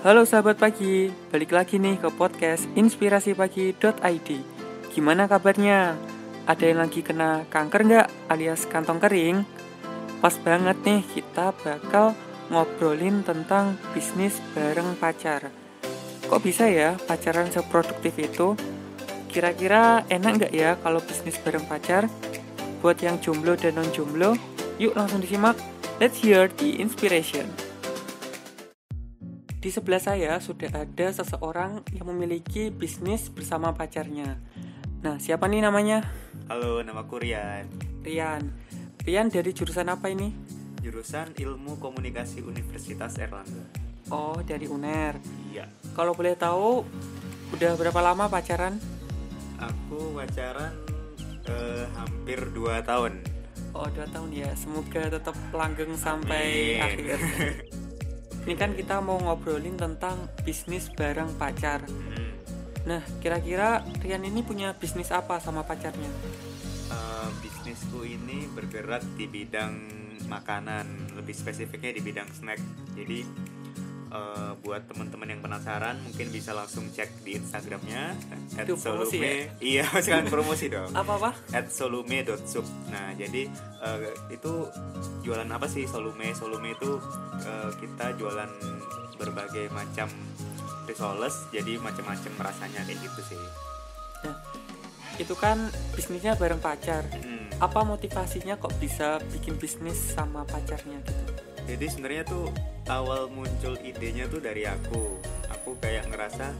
Halo sahabat pagi, balik lagi nih ke podcast inspirasipagi.id Gimana kabarnya? Ada yang lagi kena kanker nggak alias kantong kering? Pas banget nih kita bakal ngobrolin tentang bisnis bareng pacar Kok bisa ya pacaran seproduktif itu? Kira-kira enak nggak ya kalau bisnis bareng pacar? Buat yang jomblo dan non jomblo, yuk langsung disimak Let's hear the inspiration. Di sebelah saya sudah ada seseorang yang memiliki bisnis bersama pacarnya. Nah, siapa nih namanya? Halo, nama aku Rian. Rian. Rian dari jurusan apa ini? Jurusan Ilmu Komunikasi Universitas Erlangga. Oh, dari UNER. Iya. Kalau boleh tahu, udah berapa lama pacaran? Aku pacaran eh, hampir 2 tahun. Oh, dua tahun ya. Semoga tetap langgeng sampai Amin. akhir. Ini kan kita mau ngobrolin tentang bisnis bareng pacar. Hmm. Nah, kira-kira Rian ini punya bisnis apa sama pacarnya? Eh, bisnisku ini bergerak di bidang makanan, lebih spesifiknya di bidang snack. Jadi eh, buat teman-teman yang penasaran mungkin bisa langsung cek di Instagramnya Itu promosi ya? Iya, sekalian promosi dong. Apa-apa? at solume.sup Nah, jadi eh, itu jualan apa sih Solume? Solume itu eh, kita jualan berbagai macam risoles, jadi macam-macam rasanya kayak gitu sih. Nah, itu kan bisnisnya bareng pacar. Hmm. Apa motivasinya kok bisa bikin bisnis sama pacarnya gitu? Jadi sebenarnya tuh awal muncul idenya tuh dari aku. Aku kayak ngerasa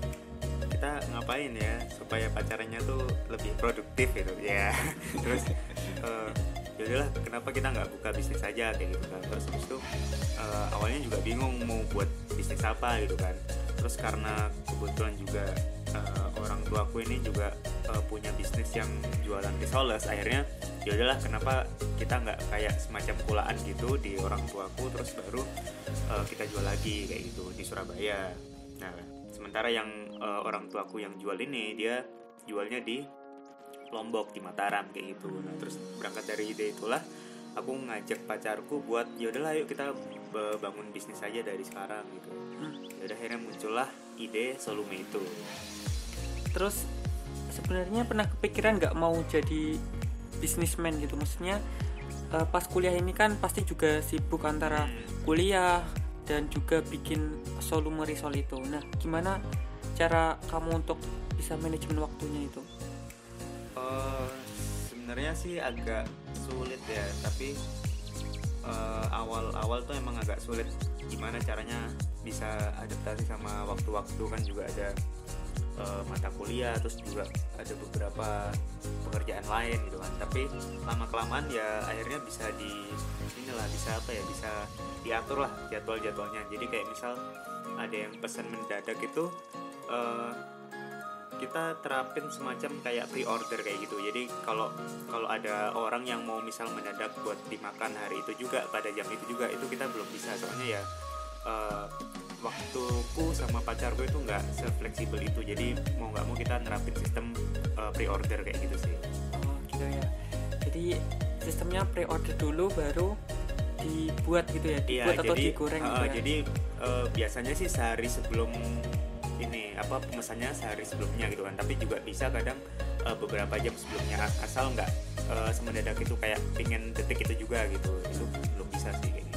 kita ngapain ya supaya pacarannya tuh lebih produktif gitu ya. Terus eh, ya udahlah kenapa kita nggak buka bisnis aja kayak gitu kan. Terus habis itu eh, awalnya juga bingung mau buat bisnis apa gitu kan. Terus karena kebetulan juga eh, orang tua aku ini juga eh, punya bisnis yang jualan risoles akhirnya ya udahlah kenapa kita nggak kayak semacam kulaan gitu di orang tuaku terus baru eh, kita jual lagi kayak gitu di Surabaya. Nah sementara yang eh, orang tuaku yang jual ini dia jualnya di Lombok di Mataram kayak gitu. Nah terus berangkat dari ide itulah aku ngajak pacarku buat ya udahlah yuk kita eh, bangun bisnis aja dari sekarang gitu. Ya udah akhirnya muncullah ide Solume itu. Terus sebenarnya pernah kepikiran nggak mau jadi bisnismen gitu? Maksudnya eh, pas kuliah ini kan pasti juga sibuk antara Hmm. kuliah dan juga bikin solume risol itu. Nah, gimana cara kamu untuk bisa manajemen waktunya itu? Eh, sebenarnya sih agak sulit ya tapi eh, awal-awal tuh emang agak sulit gimana caranya bisa adaptasi sama waktu-waktu kan juga ada eh, mata kuliah terus juga ada beberapa pekerjaan lain gitu kan. Tapi lama kelamaan ya akhirnya bisa di inilah bisa apa ya bisa diatur lah jadwal-jadwalnya. Jadi kayak misal ada yang pesan mendadak itu eh, kita terapin semacam kayak pre-order kayak gitu. Jadi kalau kalau ada orang yang mau misal mendadak buat dimakan hari itu juga pada jam itu juga itu kita belum bisa. Soalnya ya eh, waktuku sama pacarku itu nggak sefleksibel itu. Jadi mau nggak mau kita nerapin sistem eh, pre-order kayak gitu sih. Oh, gitu ya. Jadi sistemnya pre-order dulu baru dibuat gitu ya, Iya, dibuat atau jadi digoreng gitu ya. jadi eh, biasanya sih sehari sebelum ini apa pemesannya sehari sebelumnya gitu kan. Tapi juga bisa kadang eh, beberapa jam sebelumnya As- asal nggak eh, semendadak itu kayak pingin detik itu juga gitu. Itu belum bisa sih gitu.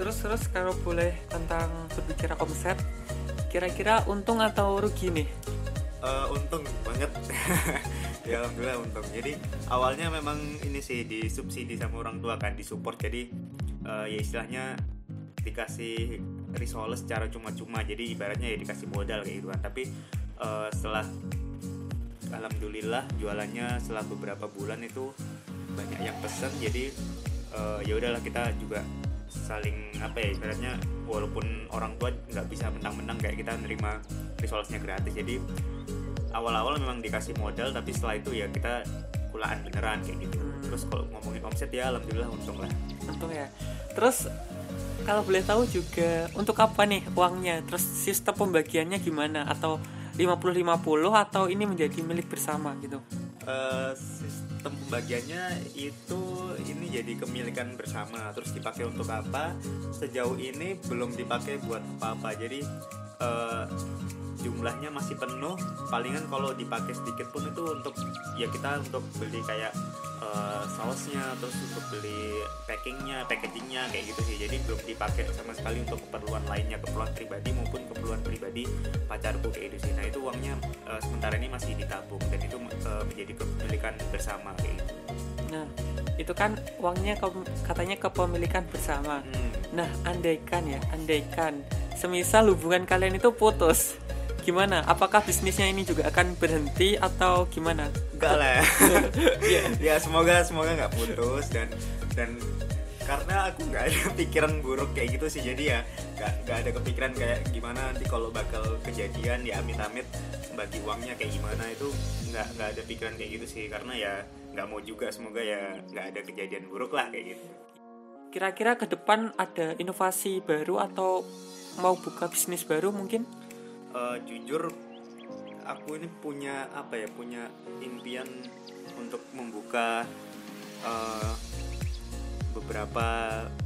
Terus terus kalau boleh tentang berbicara omset, kira-kira untung atau rugi nih? Eh, untung banget. Ya alhamdulillah untung. Jadi awalnya memang ini sih disubsidi sama orang tua kan disupport. Jadi eh, ya istilahnya dikasih risoles secara cuma-cuma. Jadi ibaratnya ya dikasih modal kayak gitu kan tapi eh, setelah alhamdulillah jualannya setelah beberapa bulan itu banyak yang pesen. Jadi eh, ya udahlah kita juga saling apa ya ibaratnya walaupun orang tua nggak bisa menang-menang kayak kita nerima risolesnya gratis jadi awal-awal memang dikasih modal tapi setelah itu ya kita kulaan beneran kayak gitu terus kalau ngomongin omset ya alhamdulillah untung lah Untung ya. Terus kalau boleh tahu juga untuk apa nih uangnya? Terus sistem pembagiannya gimana? Atau 50-50 atau ini menjadi milik bersama gitu? Eh, sistem pembagiannya itu ini jadi kepemilikan bersama. Terus dipakai untuk apa? Sejauh ini belum dipakai buat apa-apa. Jadi eh, jumlahnya masih penuh. Palingan kalau dipakai sedikit pun itu untuk ya kita untuk beli kayak eh, sausnya terus untuk beli packingnya packagingnya kayak gitu sih jadi belum dipakai sama sekali untuk keperluan lainnya keperluan pribadi maupun keperluan pribadi pacarku kayak gitu sih nah itu uangnya eh, sementara ini masih ditabung dan itu eh, menjadi kepemilikan bersama kayak gitu Nah, itu kan uangnya ke- katanya kepemilikan bersama. Hmm. Nah, andaikan ya, andaikan semisal hubungan kalian itu putus, gimana? Apakah bisnisnya ini juga akan berhenti atau gimana? enggak lah Iya. ya semoga semoga nggak putus dan dan karena aku nggak ada pikiran buruk kayak gitu sih jadi ya nggak nggak ada kepikiran kayak gimana nanti kalau bakal kejadian ya amit-amit bagi uangnya kayak gimana itu nggak nggak ada pikiran kayak gitu sih karena ya nggak mau juga semoga ya nggak ada kejadian buruk lah kayak gitu Kira-kira ke depan ada inovasi baru atau mau buka bisnis baru mungkin? Eh, jujur aku ini punya apa ya punya impian untuk membuka eh, beberapa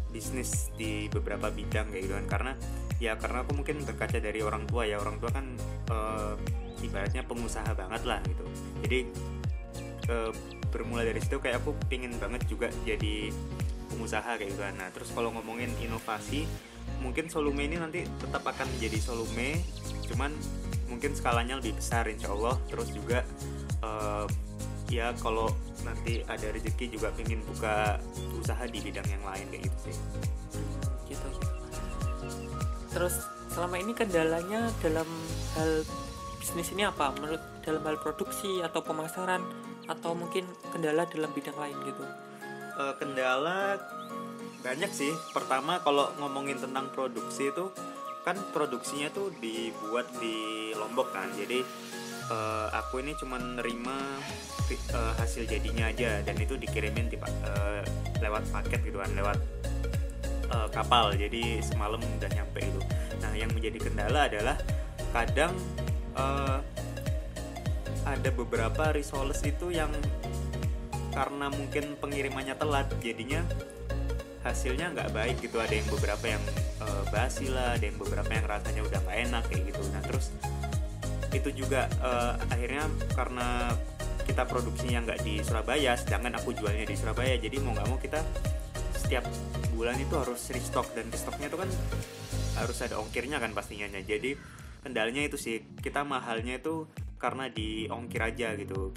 bisnis di beberapa bidang kayak gitu kan karena ya karena aku mungkin berkaca dari orang tua ya. Orang tua kan eh, ibaratnya pengusaha banget lah gitu. Jadi eh, bermula dari situ kayak aku pingin banget juga jadi pengusaha kayak gitu kan nah terus kalau ngomongin inovasi mungkin Solume ini nanti tetap akan menjadi Solume cuman mungkin skalanya lebih besar insya Allah terus juga eh, ya kalau nanti ada rezeki juga pengen buka usaha di bidang yang lain kayak gitu sih Gitu. Terus selama ini kendalanya dalam hal bisnis ini apa? Menurut dalam hal produksi atau pemasaran atau mungkin kendala dalam bidang lain gitu? Eh, kendala banyak sih pertama kalau ngomongin tentang produksi itu kan produksinya tuh dibuat di Lombok kan. Jadi eh, aku ini cuma nerima eh, hasil jadinya aja. Dan itu dikirimin di, pa- eh, lewat paket gitu kan lewat eh, kapal. Jadi semalam udah nyampe itu. Nah yang menjadi kendala adalah kadang eh, ada beberapa resoles itu yang karena mungkin pengirimannya telat jadinya hasilnya nggak baik gitu. Ada yang beberapa yang eh, basi lah ada yang beberapa yang rasanya udah nggak enak kayak gitu. Nah terus itu juga eh, akhirnya karena kita produksinya nggak di Surabaya sedangkan aku jualnya di Surabaya jadi mau nggak mau kita setiap bulan itu harus restock dan restocknya itu kan harus ada ongkirnya kan pastinya. Jadi kendalanya itu sih kita mahalnya itu karena di ongkir aja gitu.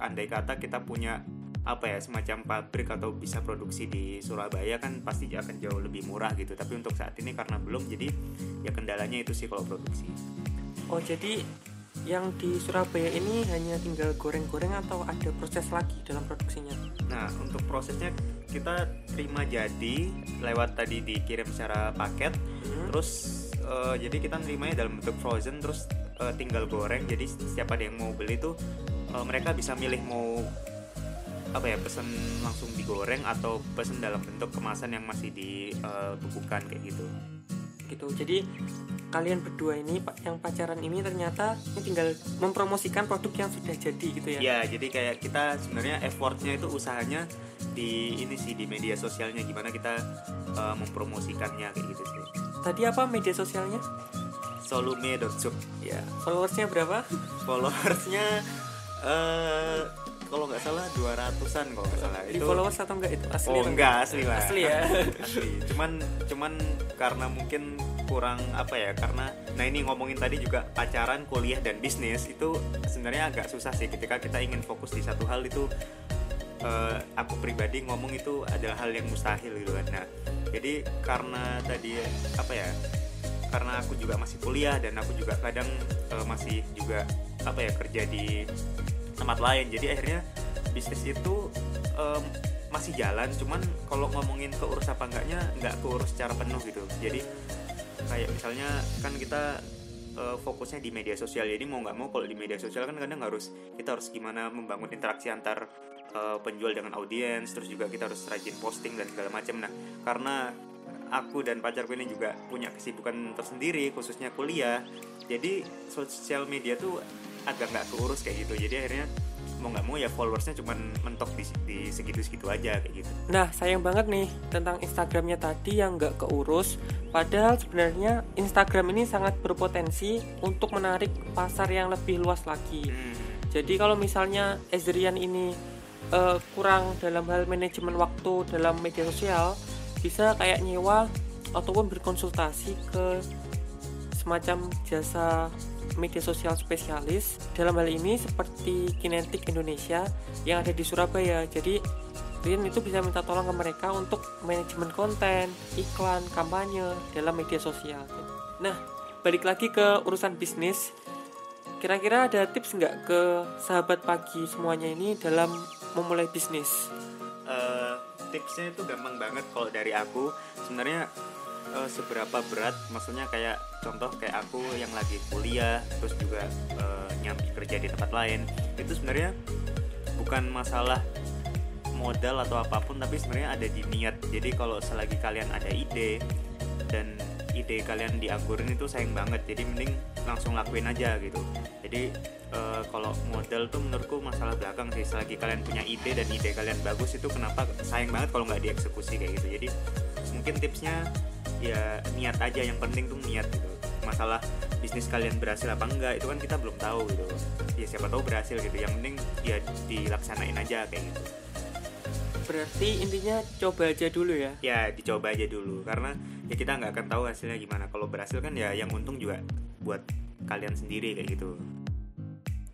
Andai kata kita punya apa ya semacam pabrik atau bisa produksi di Surabaya kan pasti akan jauh lebih murah gitu tapi untuk saat ini karena belum jadi ya kendalanya itu sih kalau produksi Oh jadi yang di Surabaya ini hanya tinggal goreng-goreng atau ada proses lagi dalam produksinya? Nah, untuk prosesnya kita terima jadi lewat tadi dikirim secara paket. Hmm. Terus eh, jadi kita nerimanya dalam bentuk frozen terus eh, tinggal goreng. Jadi siapa ada yang mau beli tuh eh, mereka bisa milih mau apa ya pesen langsung digoreng atau pesen dalam bentuk kemasan yang masih ditubuhkan kayak gitu. gitu. Jadi kalian berdua ini yang pacaran ini ternyata ini tinggal mempromosikan produk yang sudah jadi gitu ya? Ya, jadi kayak kita sebenarnya effortnya itu usahanya di ini sih di media sosialnya. Gimana kita eh, mempromosikannya kayak gitu sih. tadi apa media sosialnya? Solume.sup ya followersnya berapa? Followersnya eh kalau nggak salah 200-an kalau nggak salah. Di followers atau enggak itu asli oh enggak asli lah. Asli ya? Asli. Cuman cuman karena mungkin kurang apa ya karena nah ini ngomongin tadi juga pacaran kuliah dan bisnis itu sebenarnya agak susah sih ketika kita ingin fokus di satu hal itu eh, aku pribadi ngomong itu adalah hal yang mustahil gitu kan. Nah jadi karena tadi apa ya karena aku juga masih kuliah dan aku juga kadang eh, masih juga apa ya kerja di tempat lain jadi akhirnya bisnis itu em, masih jalan cuman kalau ngomongin keurus apa enggaknya nggak keurus secara penuh gitu. Jadi kayak misalnya kan kita eh, fokusnya di media sosial. Jadi mau nggak mau kalau di media sosial kan kadang harus kita harus gimana membangun interaksi antar eh, penjual dengan audiens terus juga kita harus rajin posting dan segala macam. Nah karena aku dan pacarku ini juga punya kesibukan tersendiri khususnya kuliah jadi sosial media tuh agak nggak keurus kayak gitu jadi akhirnya mau nggak mau ya followersnya cuman mentok di, di segitu-segitu aja kayak gitu Nah, sayang banget nih tentang Instagramnya tadi yang nggak keurus. Padahal sebenarnya Instagram ini sangat berpotensi untuk menarik pasar yang lebih luas lagi. Hmm. Jadi kalau misalnya Ezrian ini eh, kurang dalam hal manajemen waktu dalam media sosial, bisa kayak nyewa ataupun berkonsultasi ke semacam jasa media sosial spesialis. Dalam hal ini seperti Kinetic Indonesia yang ada di Surabaya. Jadi Rian itu bisa minta tolong ke mereka untuk manajemen konten, iklan, kampanye dalam media sosial. Nah, balik lagi ke urusan bisnis. Kira-kira ada tips nggak ke sahabat pagi semuanya ini dalam memulai bisnis? Eh, tipsnya itu gampang banget kalau dari aku sebenarnya eh, seberapa berat maksudnya kayak contoh kayak aku yang lagi kuliah terus juga eh, nyambi kerja di tempat lain itu sebenarnya bukan masalah modal atau apa pun tapi sebenarnya ada di niat. Jadi kalau selagi kalian ada ide dan ide kalian dianggurin itu sayang banget jadi mending langsung lakuin aja gitu. Jadi eh, kalau modal tuh menurutku masalah belakang sih selagi kalian punya ide dan ide kalian bagus itu kenapa sayang banget kalau nggak dieksekusi kayak gitu. Jadi mungkin tipsnya ya niat aja yang penting tuh niat gitu. Masalah bisnis kalian berhasil apa enggak itu kan kita belum tahu gitu. Ya siapa tahu berhasil gitu yang penting ya dilaksanain aja kayak gitu. Berarti intinya coba aja dulu ya. ya dicoba aja dulu karena ya kita nggak akan tahu hasilnya gimana. Kalau berhasil kan ya yang untung juga buat kalian sendiri kayak gitu.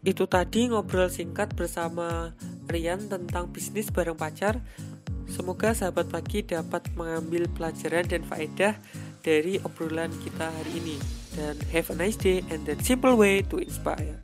Itu tadi ngobrol singkat bersama Rian tentang bisnis bareng pacar. Semoga sahabat pagi dapat mengambil pelajaran dan faedah dari obrolan kita hari ini. Dan have a nice day and that simple way to inspire.